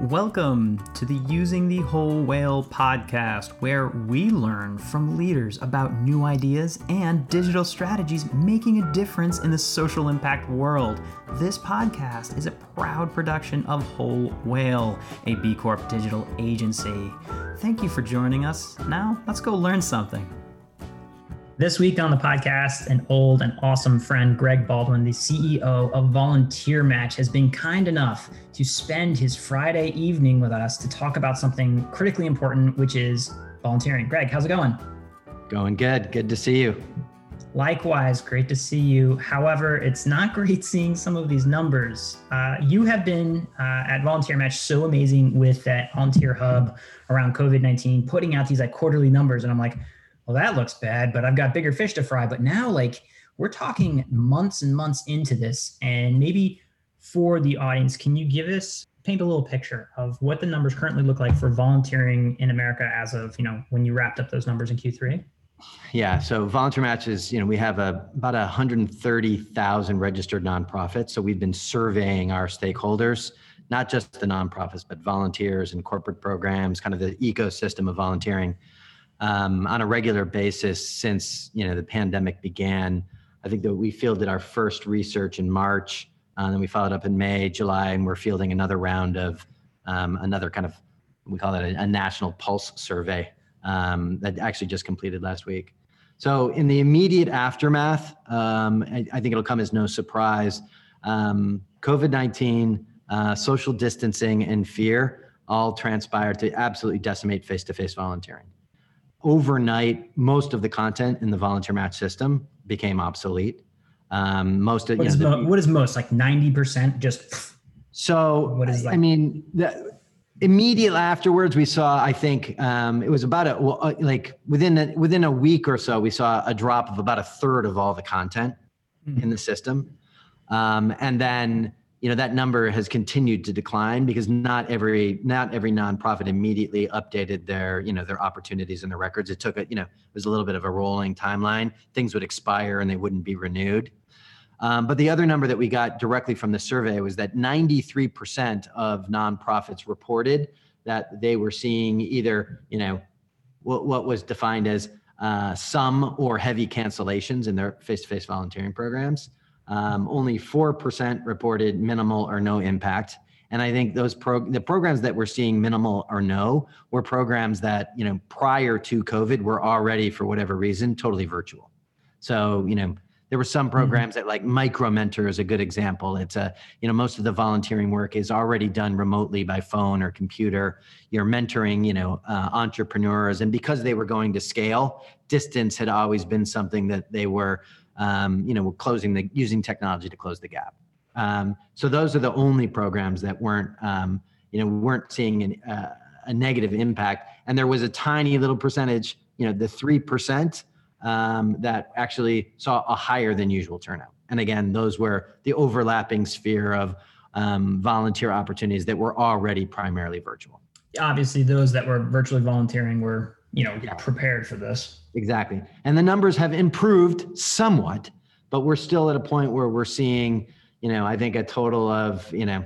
Welcome to the Using the Whole Whale podcast, where we learn from leaders about new ideas and digital strategies making a difference in the social impact world. This podcast is a proud production of Whole Whale, a B Corp digital agency. Thank you for joining us. Now, let's go learn something. This week on the podcast, an old and awesome friend, Greg Baldwin, the CEO of Volunteer Match, has been kind enough to spend his Friday evening with us to talk about something critically important, which is volunteering. Greg, how's it going? Going good. Good to see you. Likewise, great to see you. However, it's not great seeing some of these numbers. Uh, you have been uh, at Volunteer Match so amazing with that Volunteer Hub around COVID 19, putting out these like quarterly numbers. And I'm like, well, that looks bad, but I've got bigger fish to fry. But now, like, we're talking months and months into this. And maybe for the audience, can you give us, paint a little picture of what the numbers currently look like for volunteering in America as of, you know, when you wrapped up those numbers in Q3? Yeah, so volunteer matches, you know, we have a, about 130,000 registered nonprofits. So we've been surveying our stakeholders, not just the nonprofits, but volunteers and corporate programs, kind of the ecosystem of volunteering um, on a regular basis since you know the pandemic began. I think that we fielded our first research in March, and uh, then we followed up in May, July, and we're fielding another round of um, another kind of we call it a, a national pulse survey um, that actually just completed last week. So in the immediate aftermath, um, I, I, think it'll come as no surprise. Um, COVID nineteen, uh, social distancing, and fear all transpired to absolutely decimate face to face volunteering overnight, most of the content in the volunteer match system became obsolete. Um, most of what, is, know, the, what is most like 90% just so what is like? I mean, the, immediately afterwards, we saw, I think um, it was about a, well, uh, like within a, within a week or so, we saw a drop of about a third of all the content mm-hmm. in the system. Um, and then you know that number has continued to decline because not every not every nonprofit immediately updated their you know their opportunities and their records. It took a you know it was a little bit of a rolling timeline. Things would expire and they wouldn't be renewed. Um, but the other number that we got directly from the survey was that 93% of nonprofits reported that they were seeing either you know what, what was defined as uh, some or heavy cancellations in their face-to-face volunteering programs um, only 4% reported minimal or no impact. And I think those pro- the programs that we're seeing minimal or no were programs that, you know, prior to COVID were already, for whatever reason, totally virtual. So, you know, there were some mm-hmm. programs that like MicroMentor is a good example it's a you know most of the volunteering work is already done remotely by phone or computer you're mentoring you know uh, entrepreneurs and because they were going to scale distance had always been something that they were um, you know, we're closing the using technology to close the gap. Um, so those are the only programs that weren't, um, you know, weren't seeing an, uh, a negative impact. And there was a tiny little percentage, you know, the three percent um, that actually saw a higher than usual turnout. And again, those were the overlapping sphere of um, volunteer opportunities that were already primarily virtual. Obviously, those that were virtually volunteering were you know yeah. prepared for this exactly. And the numbers have improved somewhat but we're still at a point where we're seeing you know i think a total of you know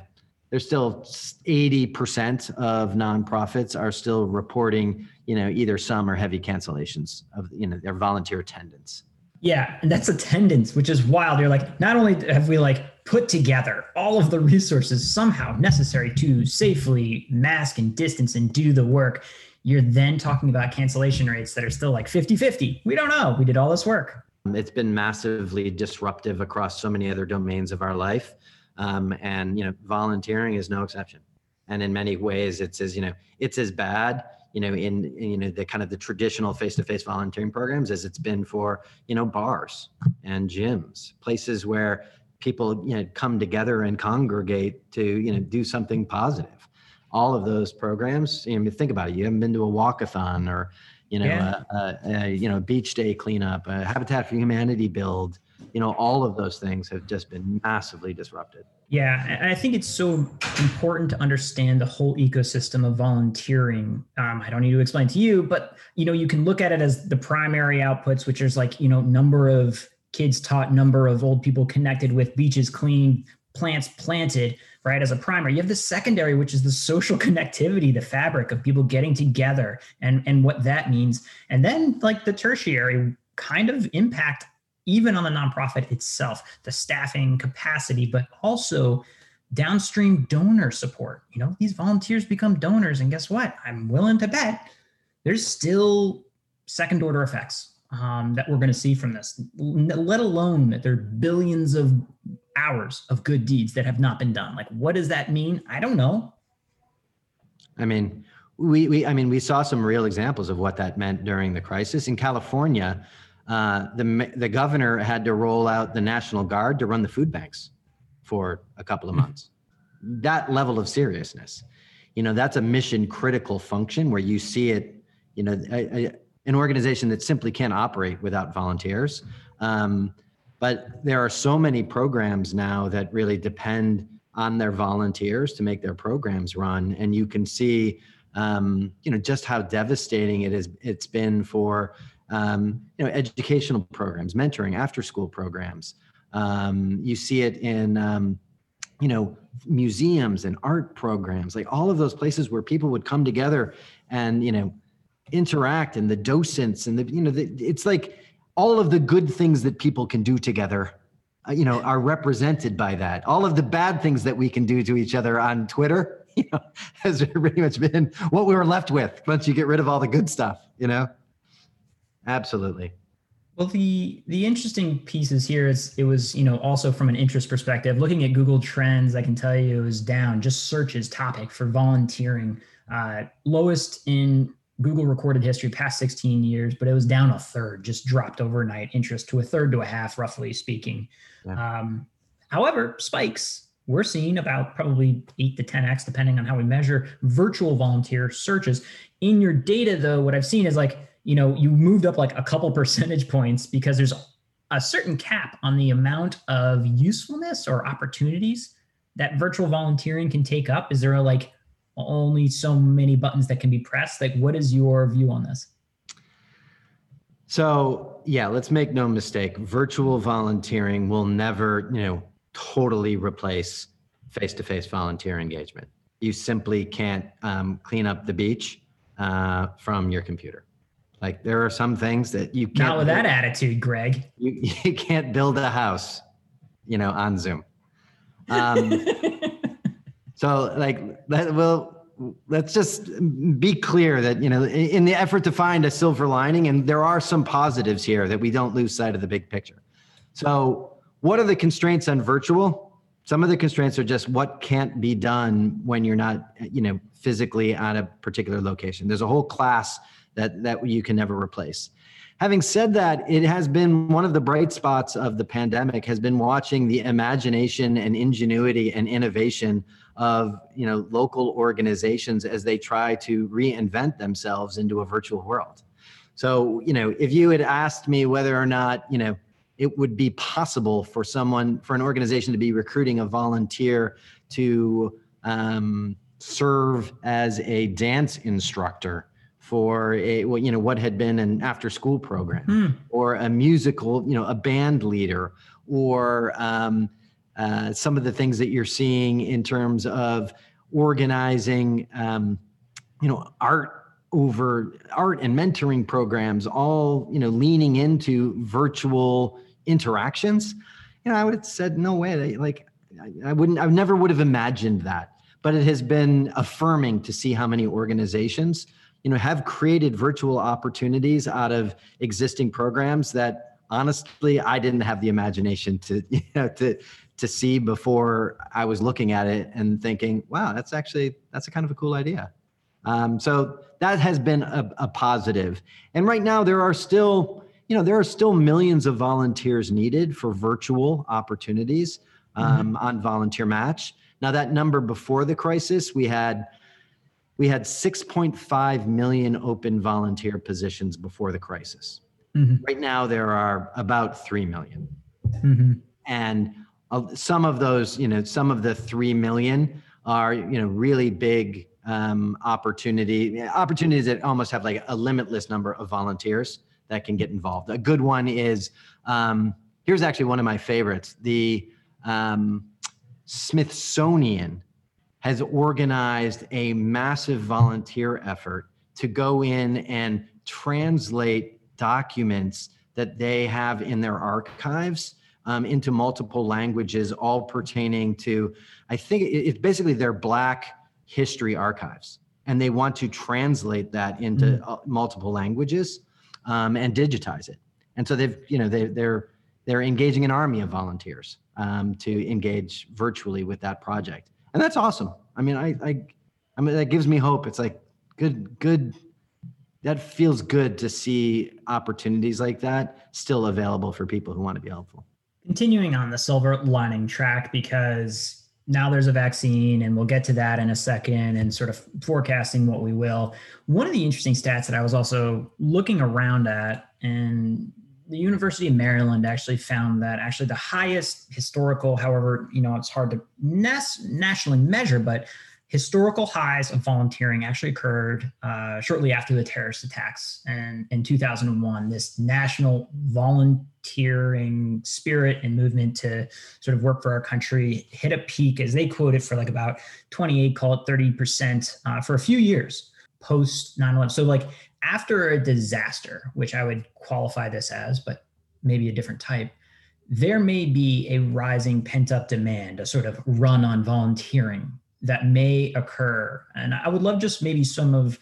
there's still 80% of nonprofits are still reporting you know either some or heavy cancellations of you know their volunteer attendance. Yeah and that's attendance which is wild. You're like not only have we like put together all of the resources somehow necessary to safely mask and distance and do the work you're then talking about cancellation rates that are still like 50 50. We don't know. We did all this work. It's been massively disruptive across so many other domains of our life. Um, and, you know, volunteering is no exception. And in many ways, it's as, you know, it's as bad, you know, in, in you know, the kind of the traditional face to face volunteering programs as it's been for, you know, bars and gyms, places where people, you know, come together and congregate to, you know, do something positive all of those programs. You know, think about it. You haven't been to a walkathon or, you know, yeah. a, a, a, you know, beach day cleanup, a Habitat for Humanity build. You know, all of those things have just been massively disrupted. Yeah, I think it's so important to understand the whole ecosystem of volunteering. Um, I don't need to explain to you, but you know, you can look at it as the primary outputs, which is like you know, number of kids taught, number of old people connected with, beaches cleaned, plants planted right as a primary you have the secondary which is the social connectivity the fabric of people getting together and and what that means. And then like the tertiary kind of impact even on the nonprofit itself the staffing capacity but also downstream donor support. You know these volunteers become donors and guess what? I'm willing to bet there's still second order effects um, that we're going to see from this, let alone that there are billions of hours of good deeds that have not been done. Like, what does that mean? I don't know. I mean, we, we I mean, we saw some real examples of what that meant during the crisis in California. Uh, the the governor had to roll out the National Guard to run the food banks for a couple of hmm. months. that level of seriousness, you know, that's a mission critical function where you see it. You know, a, a, an organization that simply can't operate without volunteers. Um, but there are so many programs now that really depend on their volunteers to make their programs run, and you can see, um, you know, just how devastating it is. It's been for um, you know educational programs, mentoring, after-school programs. Um, you see it in um, you know museums and art programs, like all of those places where people would come together and you know interact and the docents and the you know the, it's like all of the good things that people can do together uh, you know are represented by that all of the bad things that we can do to each other on twitter you know has pretty much been what we were left with once you get rid of all the good stuff you know absolutely well, the the interesting pieces here is it was you know also from an interest perspective. Looking at Google Trends, I can tell you it was down. Just searches topic for volunteering, uh, lowest in Google recorded history past 16 years, but it was down a third, just dropped overnight interest to a third to a half, roughly speaking. Yeah. Um, however, spikes, we're seeing about probably eight to 10x, depending on how we measure virtual volunteer searches. In your data, though, what I've seen is like, you know, you moved up like a couple percentage points because there's a certain cap on the amount of usefulness or opportunities that virtual volunteering can take up. Is there a like, only so many buttons that can be pressed. Like, what is your view on this? So, yeah, let's make no mistake. Virtual volunteering will never, you know, totally replace face-to-face volunteer engagement. You simply can't um, clean up the beach uh, from your computer. Like there are some things that you can't. Not with that attitude, Greg. You, you can't build a house, you know, on Zoom. Um, So like that will let's just be clear that you know in the effort to find a silver lining and there are some positives here that we don't lose sight of the big picture. So what are the constraints on virtual? Some of the constraints are just what can't be done when you're not you know physically at a particular location. There's a whole class that that you can never replace. Having said that, it has been one of the bright spots of the pandemic has been watching the imagination and ingenuity and innovation of you know local organizations as they try to reinvent themselves into a virtual world. So you know if you had asked me whether or not you know it would be possible for someone for an organization to be recruiting a volunteer to um, serve as a dance instructor for a you know what had been an after school program hmm. or a musical you know a band leader or um, uh, some of the things that you're seeing in terms of organizing, um, you know, art over art and mentoring programs, all you know, leaning into virtual interactions. You know, I would have said, no way. Like, I wouldn't. I never would have imagined that. But it has been affirming to see how many organizations, you know, have created virtual opportunities out of existing programs that honestly I didn't have the imagination to you know to to see before I was looking at it and thinking, wow, that's actually that's a kind of a cool idea. Um, so that has been a, a positive. And right now there are still, you know, there are still millions of volunteers needed for virtual opportunities um, mm-hmm. on Volunteer Match. Now that number before the crisis, we had we had 6.5 million open volunteer positions before the crisis. Mm-hmm. Right now there are about 3 million. Mm-hmm. And some of those, you know, some of the three million are, you know, really big um, opportunity opportunities that almost have like a limitless number of volunteers that can get involved. A good one is um, here's actually one of my favorites. The um, Smithsonian has organized a massive volunteer effort to go in and translate documents that they have in their archives um, into multiple languages, all pertaining to, I think it's basically their Black history archives. And they want to translate that into mm. multiple languages um, and digitize it. And so they've, you know, they, they're, they're engaging an army of volunteers um, to engage virtually with that project. And that's awesome. I mean, I, I, I mean, that gives me hope. It's like good, good that feels good to see opportunities like that still available for people who want to be helpful continuing on the silver lining track because now there's a vaccine and we'll get to that in a second and sort of forecasting what we will one of the interesting stats that i was also looking around at and the university of maryland actually found that actually the highest historical however you know it's hard to nas- nationally measure but historical highs of volunteering actually occurred uh, shortly after the terrorist attacks and in 2001 this national volunteering spirit and movement to sort of work for our country hit a peak as they quoted for like about 28 call it 30% uh, for a few years post 9-11 so like after a disaster which i would qualify this as but maybe a different type there may be a rising pent up demand a sort of run on volunteering that may occur. And i would love just maybe some of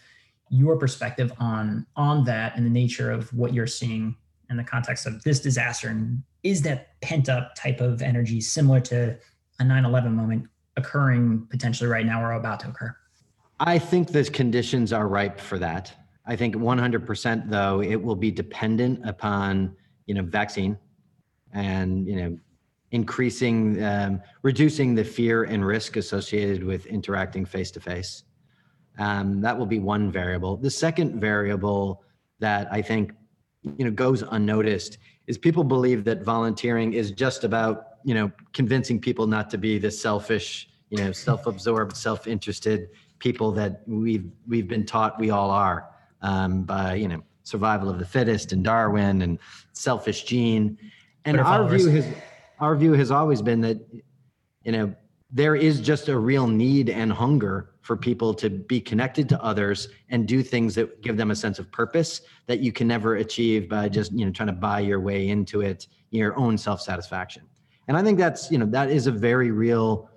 your perspective on on that and the nature of what you're seeing in the context of this disaster. And is that pent up type of energy similar to a 9-11 moment occurring potentially right now or about to occur i think the conditions are ripe for that i think 100% though it will be dependent upon you know vaccine and you know increasing, um, reducing the fear and risk associated with interacting face to face. That will be one variable. The second variable that I think you know goes unnoticed is people believe that volunteering is just about you know convincing people not to be the selfish, you know, self-absorbed, self-interested people that we've we've been taught we all are um, by you know survival of the fittest and Darwin and selfish gene. And our view has our view has always been that you know there is just a real need and hunger for people to be connected to others and do things that give them a sense of purpose that you can never achieve by just you know trying to buy your way into it your own self-satisfaction and i think that's you know that is a very real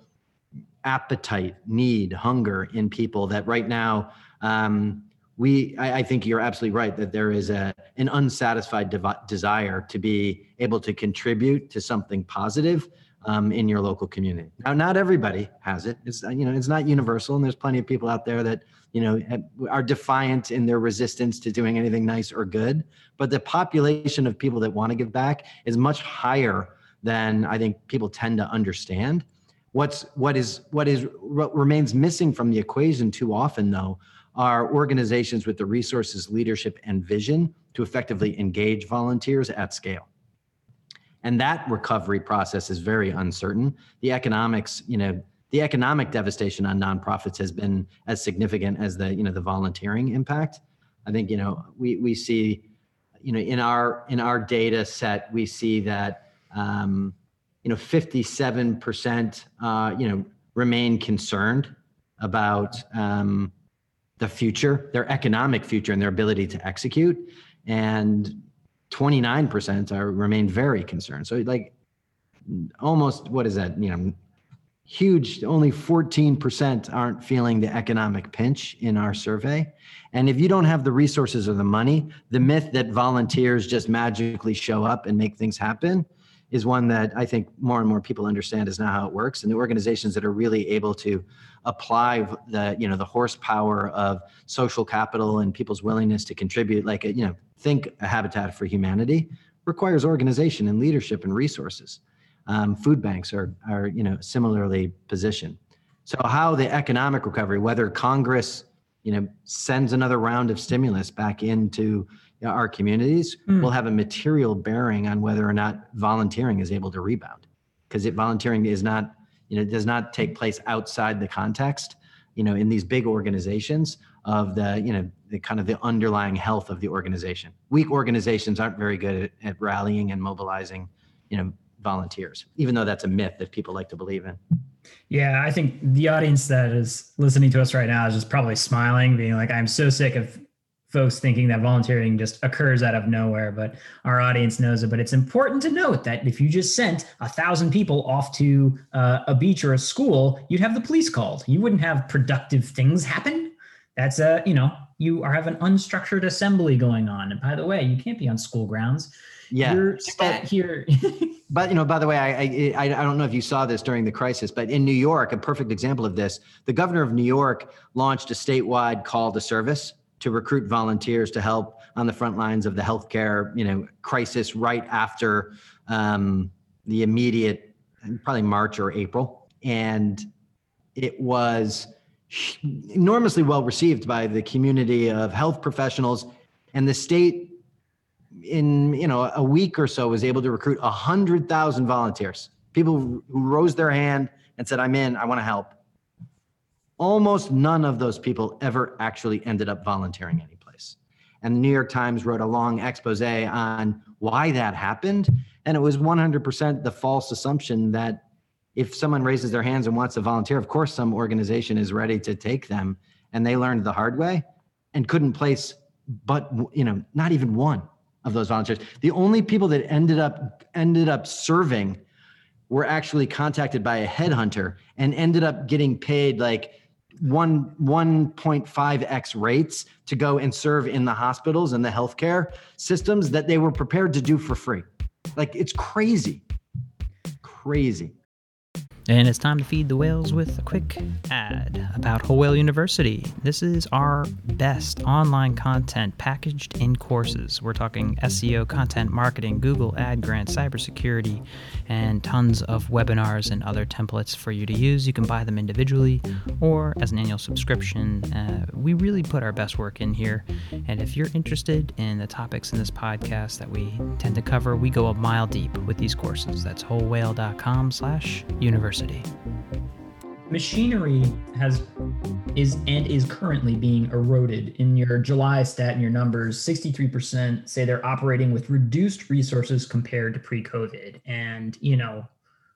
appetite need hunger in people that right now um, we I, I, think you're absolutely right that there is a an unsatisfied desire to be able to contribute to something positive um, in your local community. Now, not everybody has it. It's you know it's not universal, and there's plenty of people out there that you know are defiant in their resistance to doing anything nice or good. But the population of people that want to give back is much higher than I think people tend to understand. What's what is what is what remains missing from the equation too often though are organizations with the resources, leadership, and vision to effectively engage volunteers at scale. And that recovery process is very uncertain. The economics, you know, the economic devastation on nonprofits has been as significant as the, you know, the volunteering impact. I think, you know, we we see, you know, in our in our data set, we see that um, you know, 57%, uh, you know, remain concerned about um, the future, their economic future, and their ability to execute. And 29% are remain very concerned. So like almost what is that? You know, huge. Only 14% aren't feeling the economic pinch in our survey. And if you don't have the resources or the money, the myth that volunteers just magically show up and make things happen is one that I think more and more people understand is not how it works. And the organizations that are really able to apply the you know the horsepower of social capital and people's willingness to contribute, like a, you know think a Habitat for Humanity requires organization and leadership and resources. Um, food banks are are you know similarly positioned. So how the economic recovery, whether Congress you know sends another round of stimulus back into our communities mm. will have a material bearing on whether or not volunteering is able to rebound. Because it volunteering is not you know does not take place outside the context you know in these big organizations of the you know the kind of the underlying health of the organization. Weak organizations aren't very good at, at rallying and mobilizing you know volunteers even though that's a myth that people like to believe in. Yeah, I think the audience that is listening to us right now is just probably smiling, being like, I'm so sick of folks thinking that volunteering just occurs out of nowhere, but our audience knows it. But it's important to note that if you just sent a thousand people off to uh, a beach or a school, you'd have the police called. You wouldn't have productive things happen. That's a, you know, you are have an unstructured assembly going on. And by the way, you can't be on school grounds. Yeah. You're stat here. but you know, by the way, I, I I don't know if you saw this during the crisis, but in New York, a perfect example of this, the governor of New York launched a statewide call to service to recruit volunteers to help on the front lines of the healthcare, you know, crisis right after um, the immediate, probably March or April, and it was enormously well received by the community of health professionals, and the state in you know a week or so was able to recruit a hundred thousand volunteers. People who rose their hand and said, "I'm in. I want to help." Almost none of those people ever actually ended up volunteering anyplace. And the New York Times wrote a long expose on why that happened, and it was 100% the false assumption that if someone raises their hands and wants to volunteer, of course some organization is ready to take them, and they learned the hard way and couldn't place but you know not even one of those volunteers. The only people that ended up ended up serving were actually contacted by a headhunter and ended up getting paid like one 1.5x rates to go and serve in the hospitals and the healthcare systems that they were prepared to do for free. Like it's crazy. Crazy. And it's time to feed the whales with a quick ad about Whole Whale University. This is our best online content packaged in courses. We're talking SEO, content marketing, Google Ad Grants, cybersecurity, and tons of webinars and other templates for you to use. You can buy them individually or as an annual subscription. Uh, we really put our best work in here. And if you're interested in the topics in this podcast that we tend to cover, we go a mile deep with these courses. That's wholewhale.com slash university university. Machinery has is and is currently being eroded. In your July stat in your numbers, 63% say they're operating with reduced resources compared to pre-COVID. And you know,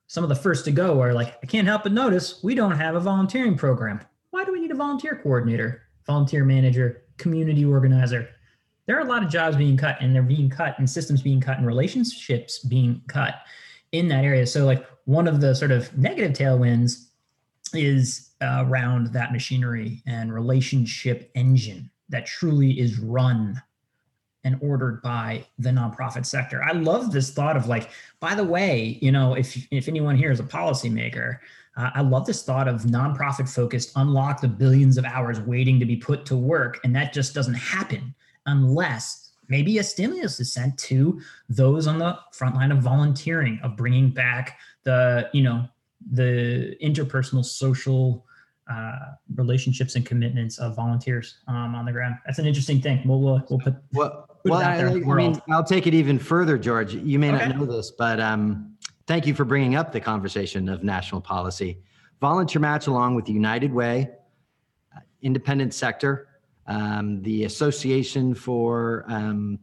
some of the first to go are like, I can't help but notice we don't have a volunteering program. Why do we need a volunteer coordinator, volunteer manager, community organizer? There are a lot of jobs being cut and they're being cut and systems being cut and relationships being cut in that area. So like one of the sort of negative tailwinds is uh, around that machinery and relationship engine that truly is run and ordered by the nonprofit sector. I love this thought of like, by the way, you know, if if anyone here is a policymaker, uh, I love this thought of nonprofit focused unlock the billions of hours waiting to be put to work, and that just doesn't happen unless maybe a stimulus is sent to those on the front line of volunteering of bringing back the you know the interpersonal social uh, relationships and commitments of volunteers um, on the ground. That's an interesting thing. We'll we'll, we'll put. Well, put well, I, I, mean, I'll take it even further, George. You may okay. not know this, but um, thank you for bringing up the conversation of national policy. Volunteer Match, along with United Way, uh, independent sector, um, the Association for um,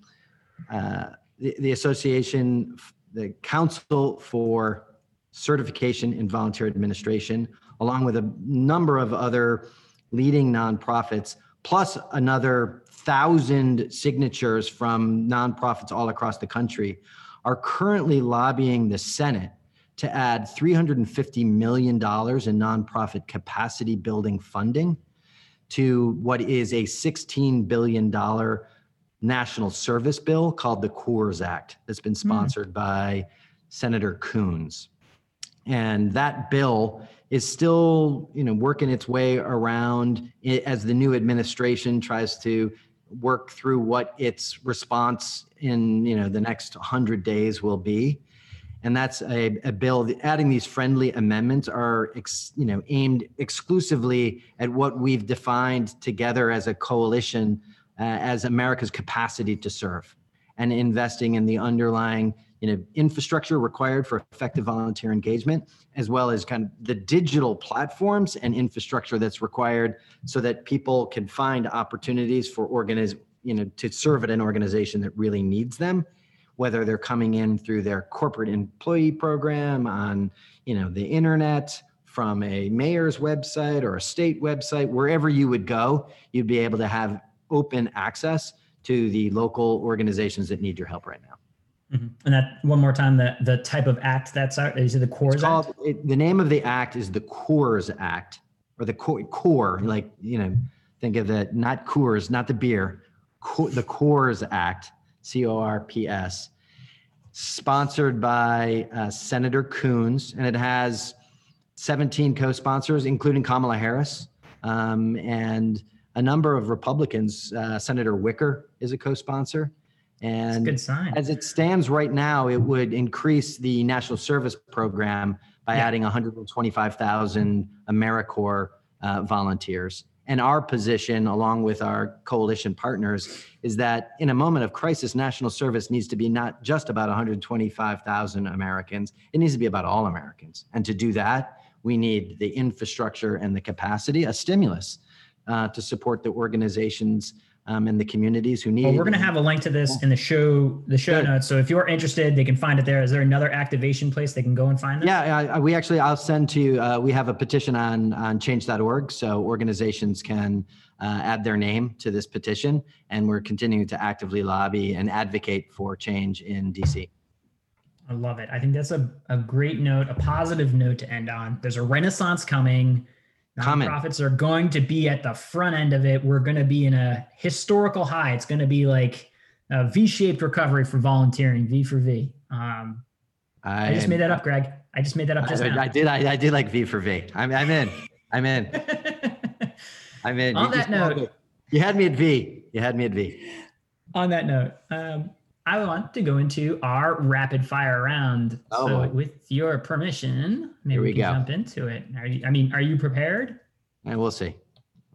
uh, the, the Association, the Council for Certification in Volunteer Administration, along with a number of other leading nonprofits, plus another thousand signatures from nonprofits all across the country, are currently lobbying the Senate to add $350 million in nonprofit capacity building funding to what is a $16 billion national service bill called the CORPS Act that's been hmm. sponsored mm. by Senator Coons. And that bill is still, you know, working its way around as the new administration tries to work through what its response in, you know, the next 100 days will be and that's a, a bill. Adding these friendly amendments are, ex, you know, aimed exclusively at what we've defined together as a coalition uh, as America's capacity to serve, and investing in the underlying, you know, infrastructure required for effective volunteer engagement, as well as kind of the digital platforms and infrastructure that's required so that people can find opportunities for organiz, you know, to serve at an organization that really needs them whether they're coming in through their corporate employee program on you know the internet from a mayor's website or a state website, wherever you would go, you'd be able to have open access to the local organizations that need your help right now. Mm-hmm. And that one more time, the the type of act that's out is it the CORPS called, Act? It, the name of the act is the CORPS Act, or the core, core like you know, think of it not Coors, not the beer, the CORPS Act, C O R P S, sponsored by uh, Senator Coons, and it has 17 co-sponsors, including Kamala Harris, um, and a number of Republicans. Uh, Senator Wicker is a co-sponsor. And good sign. as it stands right now, it would increase the national service program by yeah. adding 125,000 AmeriCorps uh, volunteers. And our position, along with our coalition partners, is that in a moment of crisis, national service needs to be not just about 125,000 Americans, it needs to be about all Americans. And to do that, we need the infrastructure and the capacity, a stimulus uh, to support the organizations um, and the communities who need. Well, we're going to have a link to this in the show, the show Good. notes. So if you're interested, they can find it there. Is there another activation place they can go and find this? Yeah, I, we actually, I'll send to you. Uh, we have a petition on on Change.org, so organizations can uh, add their name to this petition, and we're continuing to actively lobby and advocate for change in DC. I love it. I think that's a, a great note, a positive note to end on. There's a renaissance coming. Nonprofits are going to be at the front end of it. We're going to be in a historical high. It's going to be like a V-shaped recovery for volunteering, V for V. Um, I, I, just made that up, Greg. I just made that up just I, now. I did. I, I, did like V for V. I'm, I'm in. I'm in. I'm in. On you that note, you had me at V. You had me at V. On that note, um, I want to go into our rapid fire round. Oh, so, with your permission, maybe we, we, can go. jump into it. Are you, I mean, are you prepared? And we'll see.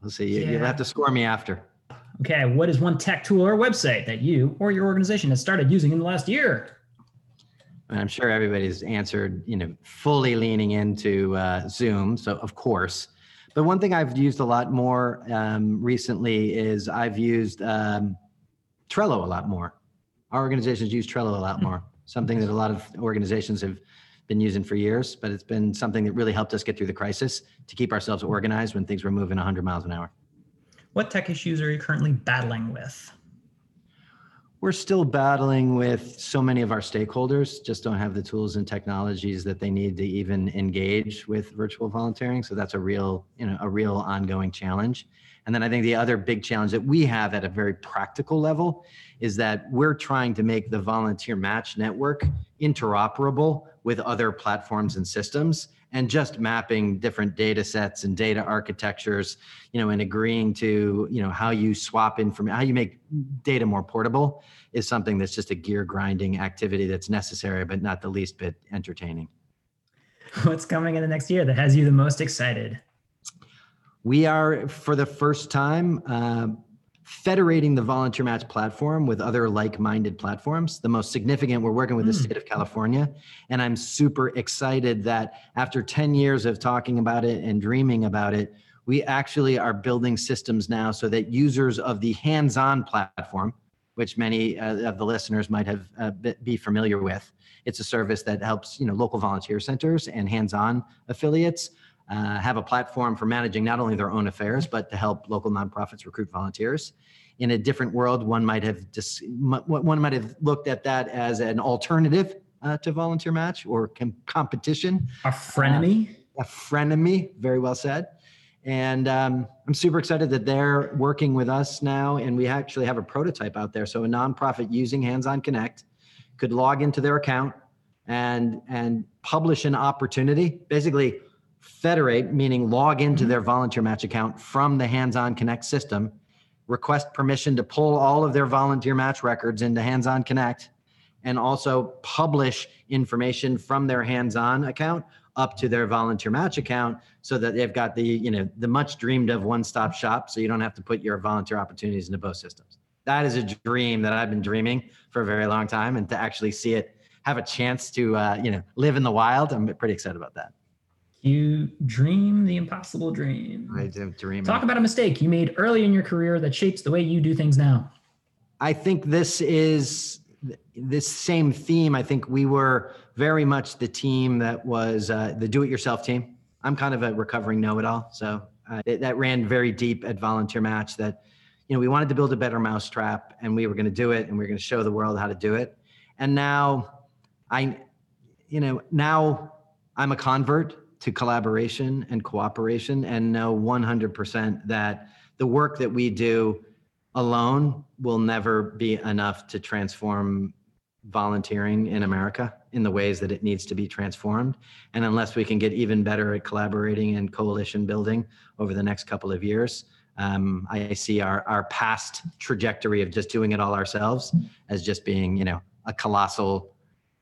We'll see. You, yeah. You'll have to score me after. Okay. What is one tech tool or website that you or your organization has started using in the last year? And I'm sure everybody's answered, you know, fully leaning into uh, Zoom. So, of course. But one thing I've used a lot more um, recently is I've used um, Trello a lot more our organizations use Trello a lot hmm. more, something that a lot of organizations have been using for years, but it's been something that really helped us get through the crisis to keep ourselves organized when things were moving 100 miles an hour. What tech issues are you currently battling with? We're still battling with so many of our stakeholders just don't have the tools and technologies that they need to even engage with virtual volunteering. So that's a real, you know, a real ongoing challenge. And then I think the other big challenge that we have at a very practical level is that we're trying to make the volunteer match network interoperable with other platforms and systems and just mapping different data sets and data architectures you know and agreeing to you know how you swap information how you make data more portable is something that's just a gear grinding activity that's necessary but not the least bit entertaining. What's coming in the next year that has you the most excited? We are for the first time uh, federating the volunteer match platform with other like-minded platforms the most significant we're working with mm. the hmm. state of california and i'm super excited that after 10 years of talking about it and dreaming about it we actually are building systems now so that users of the hands-on platform which many uh, of the listeners might have uh, be familiar with it's a service that helps you know local volunteer centers and hands-on affiliates uh, have a platform for managing not only their own affairs, but to help local nonprofits recruit volunteers. In a different world, one might have dis- one might have looked at that as an alternative uh, to volunteer match or com- competition. A frenemy. Uh, a frenemy. Very well said. And um, I'm super excited that they're working with us now, and we actually have a prototype out there. So a nonprofit using Hands On Connect could log into their account and and publish an opportunity. Basically, federate, meaning log into mm-hmm. their volunteer match account from the Hands On Connect system, request permission to pull all of their volunteer match records into Hands On Connect, and also publish information from their Hands On account up to their volunteer match account so that they've got the you know the much dreamed of one stop shop so you don't have to put your volunteer opportunities into both systems that is a dream that i've been dreaming for a very long time and to actually see it have a chance to uh, you know live in the wild i'm pretty excited about that you dream the impossible dream. I do dream. Talk about a mistake you made early in your career that shapes the way you do things now. I think this is this same theme. I think we were very much the team that was uh, the do-it-yourself team. I'm kind of a recovering know-it-all. So uh, it, that ran very deep at Volunteer Match. That you know we wanted to build a better mousetrap, and we were going to do it, and we were going to show the world how to do it. And now, I, you know, now I'm a convert to collaboration and cooperation, and know 100% that the work that we do alone will never be enough to transform volunteering in America in the ways that it needs to be transformed. And unless we can get even better at collaborating and coalition building over the next couple of years, um, I see our, our past trajectory of just doing it all ourselves as just being, you know, a colossal,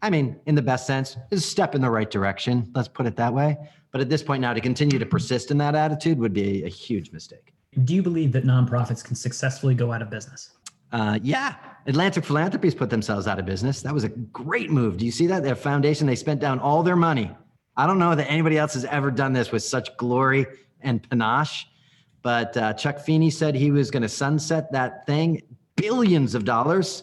I mean, in the best sense, is a step in the right direction. Let's put it that way. But at this point now, to continue to persist in that attitude would be a, huge mistake. Do you believe that nonprofits can successfully go out of business? Uh, yeah, Atlantic Philanthropies put themselves out of business. That was a great move. Do you see that? Their foundation, they spent down all their money. I don't know that anybody else has ever done this with such glory and panache. But uh, Chuck Feeney said he was going to sunset that thing, billions of dollars.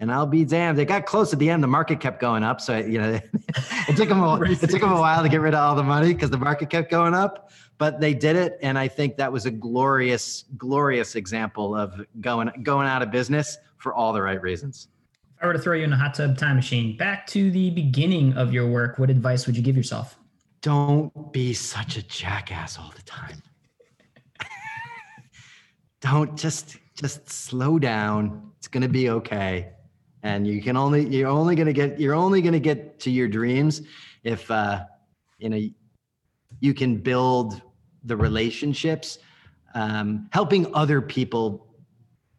And I'll be damned. They got close at the end. The market kept going up. So, you know, it took them a, it took them a while to get rid of all the money because the market kept going up but they did it and i think that was a glorious glorious example of going going out of business for all the right reasons if i were to throw you in a hot tub time machine back to the beginning of your work what advice would you give yourself don't be such a jackass all the time don't just just slow down it's going to be okay and you can only you're only going to get you're only going to get to your dreams if uh you know you can build the relationships, um, helping other people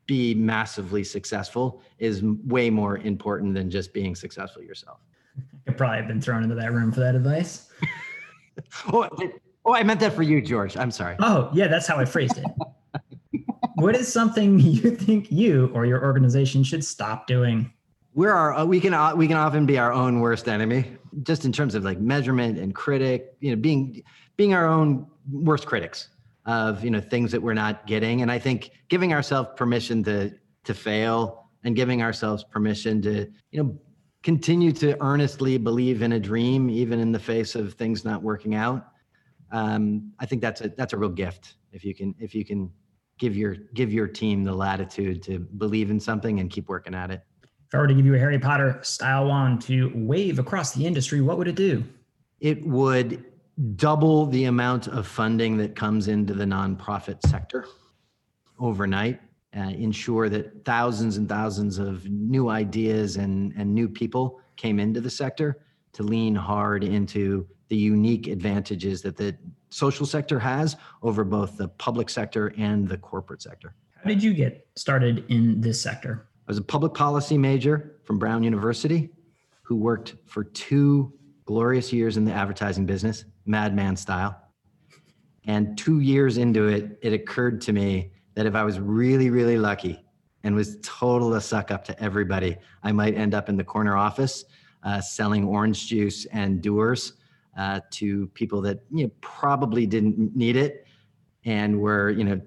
be massively successful is way more important than just being successful yourself. i probably have been thrown into that room for that advice. oh, oh, I meant that for you, George. I'm sorry. Oh, yeah, that's how I phrased it. what is something you think you or your organization should stop doing? We're our we can we can often be our own worst enemy, just in terms of like measurement and critic. You know, being being our own worst critics of you know things that we're not getting and i think giving ourselves permission to to fail and giving ourselves permission to you know continue to earnestly believe in a dream even in the face of things not working out um, i think that's a that's a real gift if you can if you can give your give your team the latitude to believe in something and keep working at it. If i were to give you a harry potter style wand to wave across the industry what would it do? It would double the amount of funding that comes into the nonprofit sector overnight, uh, ensure that thousands and thousands of new ideas and, and new people came into the sector to lean hard into the unique advantages that the social sector has over both the public sector and the corporate sector. How did you get started in this sector? I was a public policy major from Brown University who worked for two glorious years in the advertising business madman style. And two years into it, it occurred to me that if I was really, really lucky and was total a suck up to everybody, I might end up in the corner office uh, selling orange juice and doers uh, to people that you know, probably didn't need it and were, you know,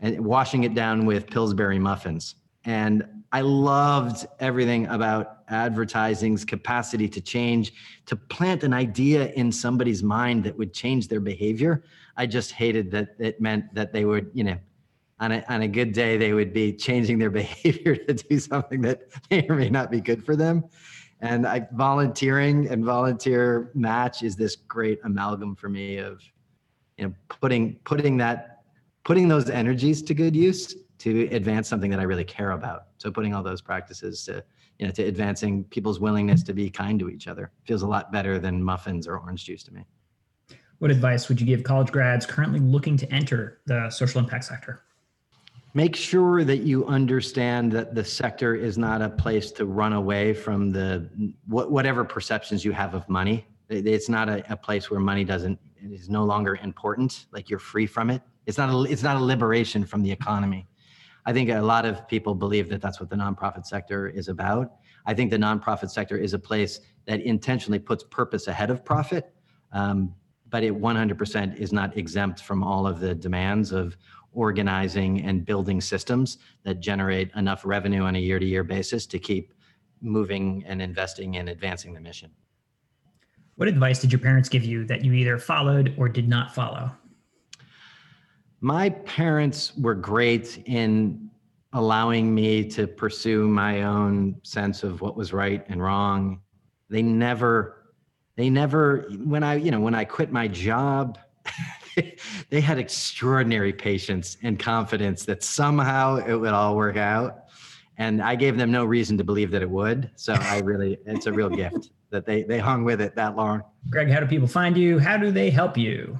washing it down with Pillsbury muffins. And I loved everything about advertising's capacity to change, to plant an idea in somebody's mind that would change their behavior. I just hated that it meant that they would, you know, on a, on a good day, they would be changing their behavior to do something that may or may not be good for them. And I, volunteering and volunteer match is this great amalgam for me of, you know, putting putting that putting those energies to good use to advance something that I really care about. So putting all those practices to, you know, to advancing people's willingness to be kind to each other feels a lot better than muffins or orange juice to me. What advice would you give college grads currently looking to enter the social impact sector? Make sure that you understand that the sector is not a place to run away from the whatever perceptions you have of money. It's not a, a place where money doesn't is no longer important. Like you're free from it. It's not a it's not a liberation from the economy I think a lot of people believe that that's what the nonprofit sector is about. I think the nonprofit sector is a place that intentionally puts purpose ahead of profit, um, but it 100% is not exempt from all of the demands of organizing and building systems that generate enough revenue on a year to year basis to keep moving and investing and advancing the mission. What advice did your parents give you that you either followed or did not follow? My parents were great in allowing me to pursue my own sense of what was right and wrong. They never, they never, when I, you know, when I quit my job, they had extraordinary patience and confidence that somehow it would all work out. And I gave them no reason to believe that it would. So I really, it's a real gift that they, they hung with it that long. Greg, how do people find you? How do they help you?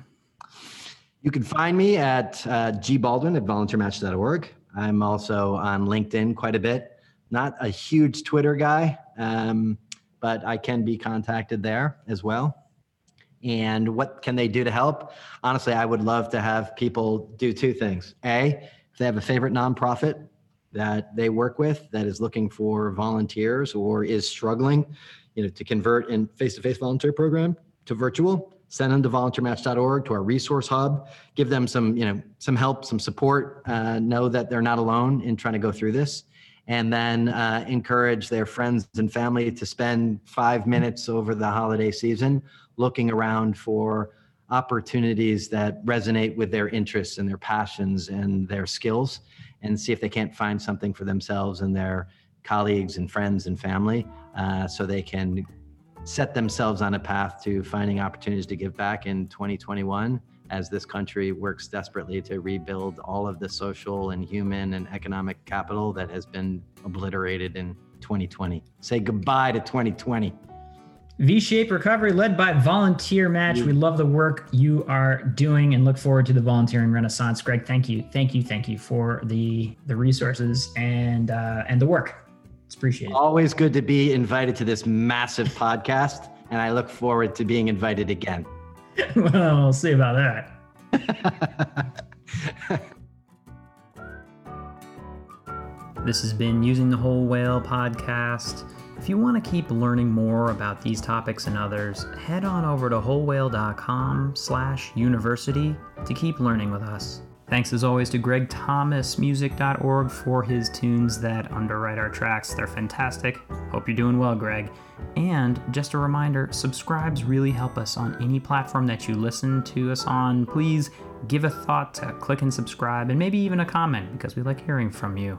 You can find me at uh, gbaldwin at volunteermatch.org. I'm also on LinkedIn quite a bit. Not a huge Twitter guy, um, but I can be contacted there as well. And what can they do to help? Honestly, I would love to have people do two things. A, if they have a favorite nonprofit that they work with that is looking for volunteers or is struggling, you know, to convert in face-to-face volunteer program to virtual, send them to volunteermatch.org to our resource hub give them some you know some help some support uh, know that they're not alone in trying to go through this and then uh, encourage their friends and family to spend five minutes over the holiday season looking around for opportunities that resonate with their interests and their passions and their skills and see if they can't find something for themselves and their colleagues and friends and family uh, so they can set themselves on a path to finding opportunities to give back in 2021 as this country works desperately to rebuild all of the social and human and economic capital that has been obliterated in 2020. Say goodbye to 2020. V Shape Recovery, led by VolunteerMatch. We love the work you are doing and look forward to the volunteering renaissance. Greg, thank you, thank you, thank you for the the resources and uh, and the work. It's appreciated. Always good to be invited to this massive podcast, and I look forward to being invited again. well, we'll see about that. this has been Using the Whole Whale podcast. If you want to keep learning more about these topics and others, head on over to wholewhale.com slash university to keep learning with us. Thanks as always to gregthomasmusic.org for his tunes that underwrite our tracks. They're fantastic. Hope you're doing well, Greg. And just a reminder subscribes really help us on any platform that you listen to us on. Please give a thought to click and subscribe and maybe even a comment because we like hearing from you.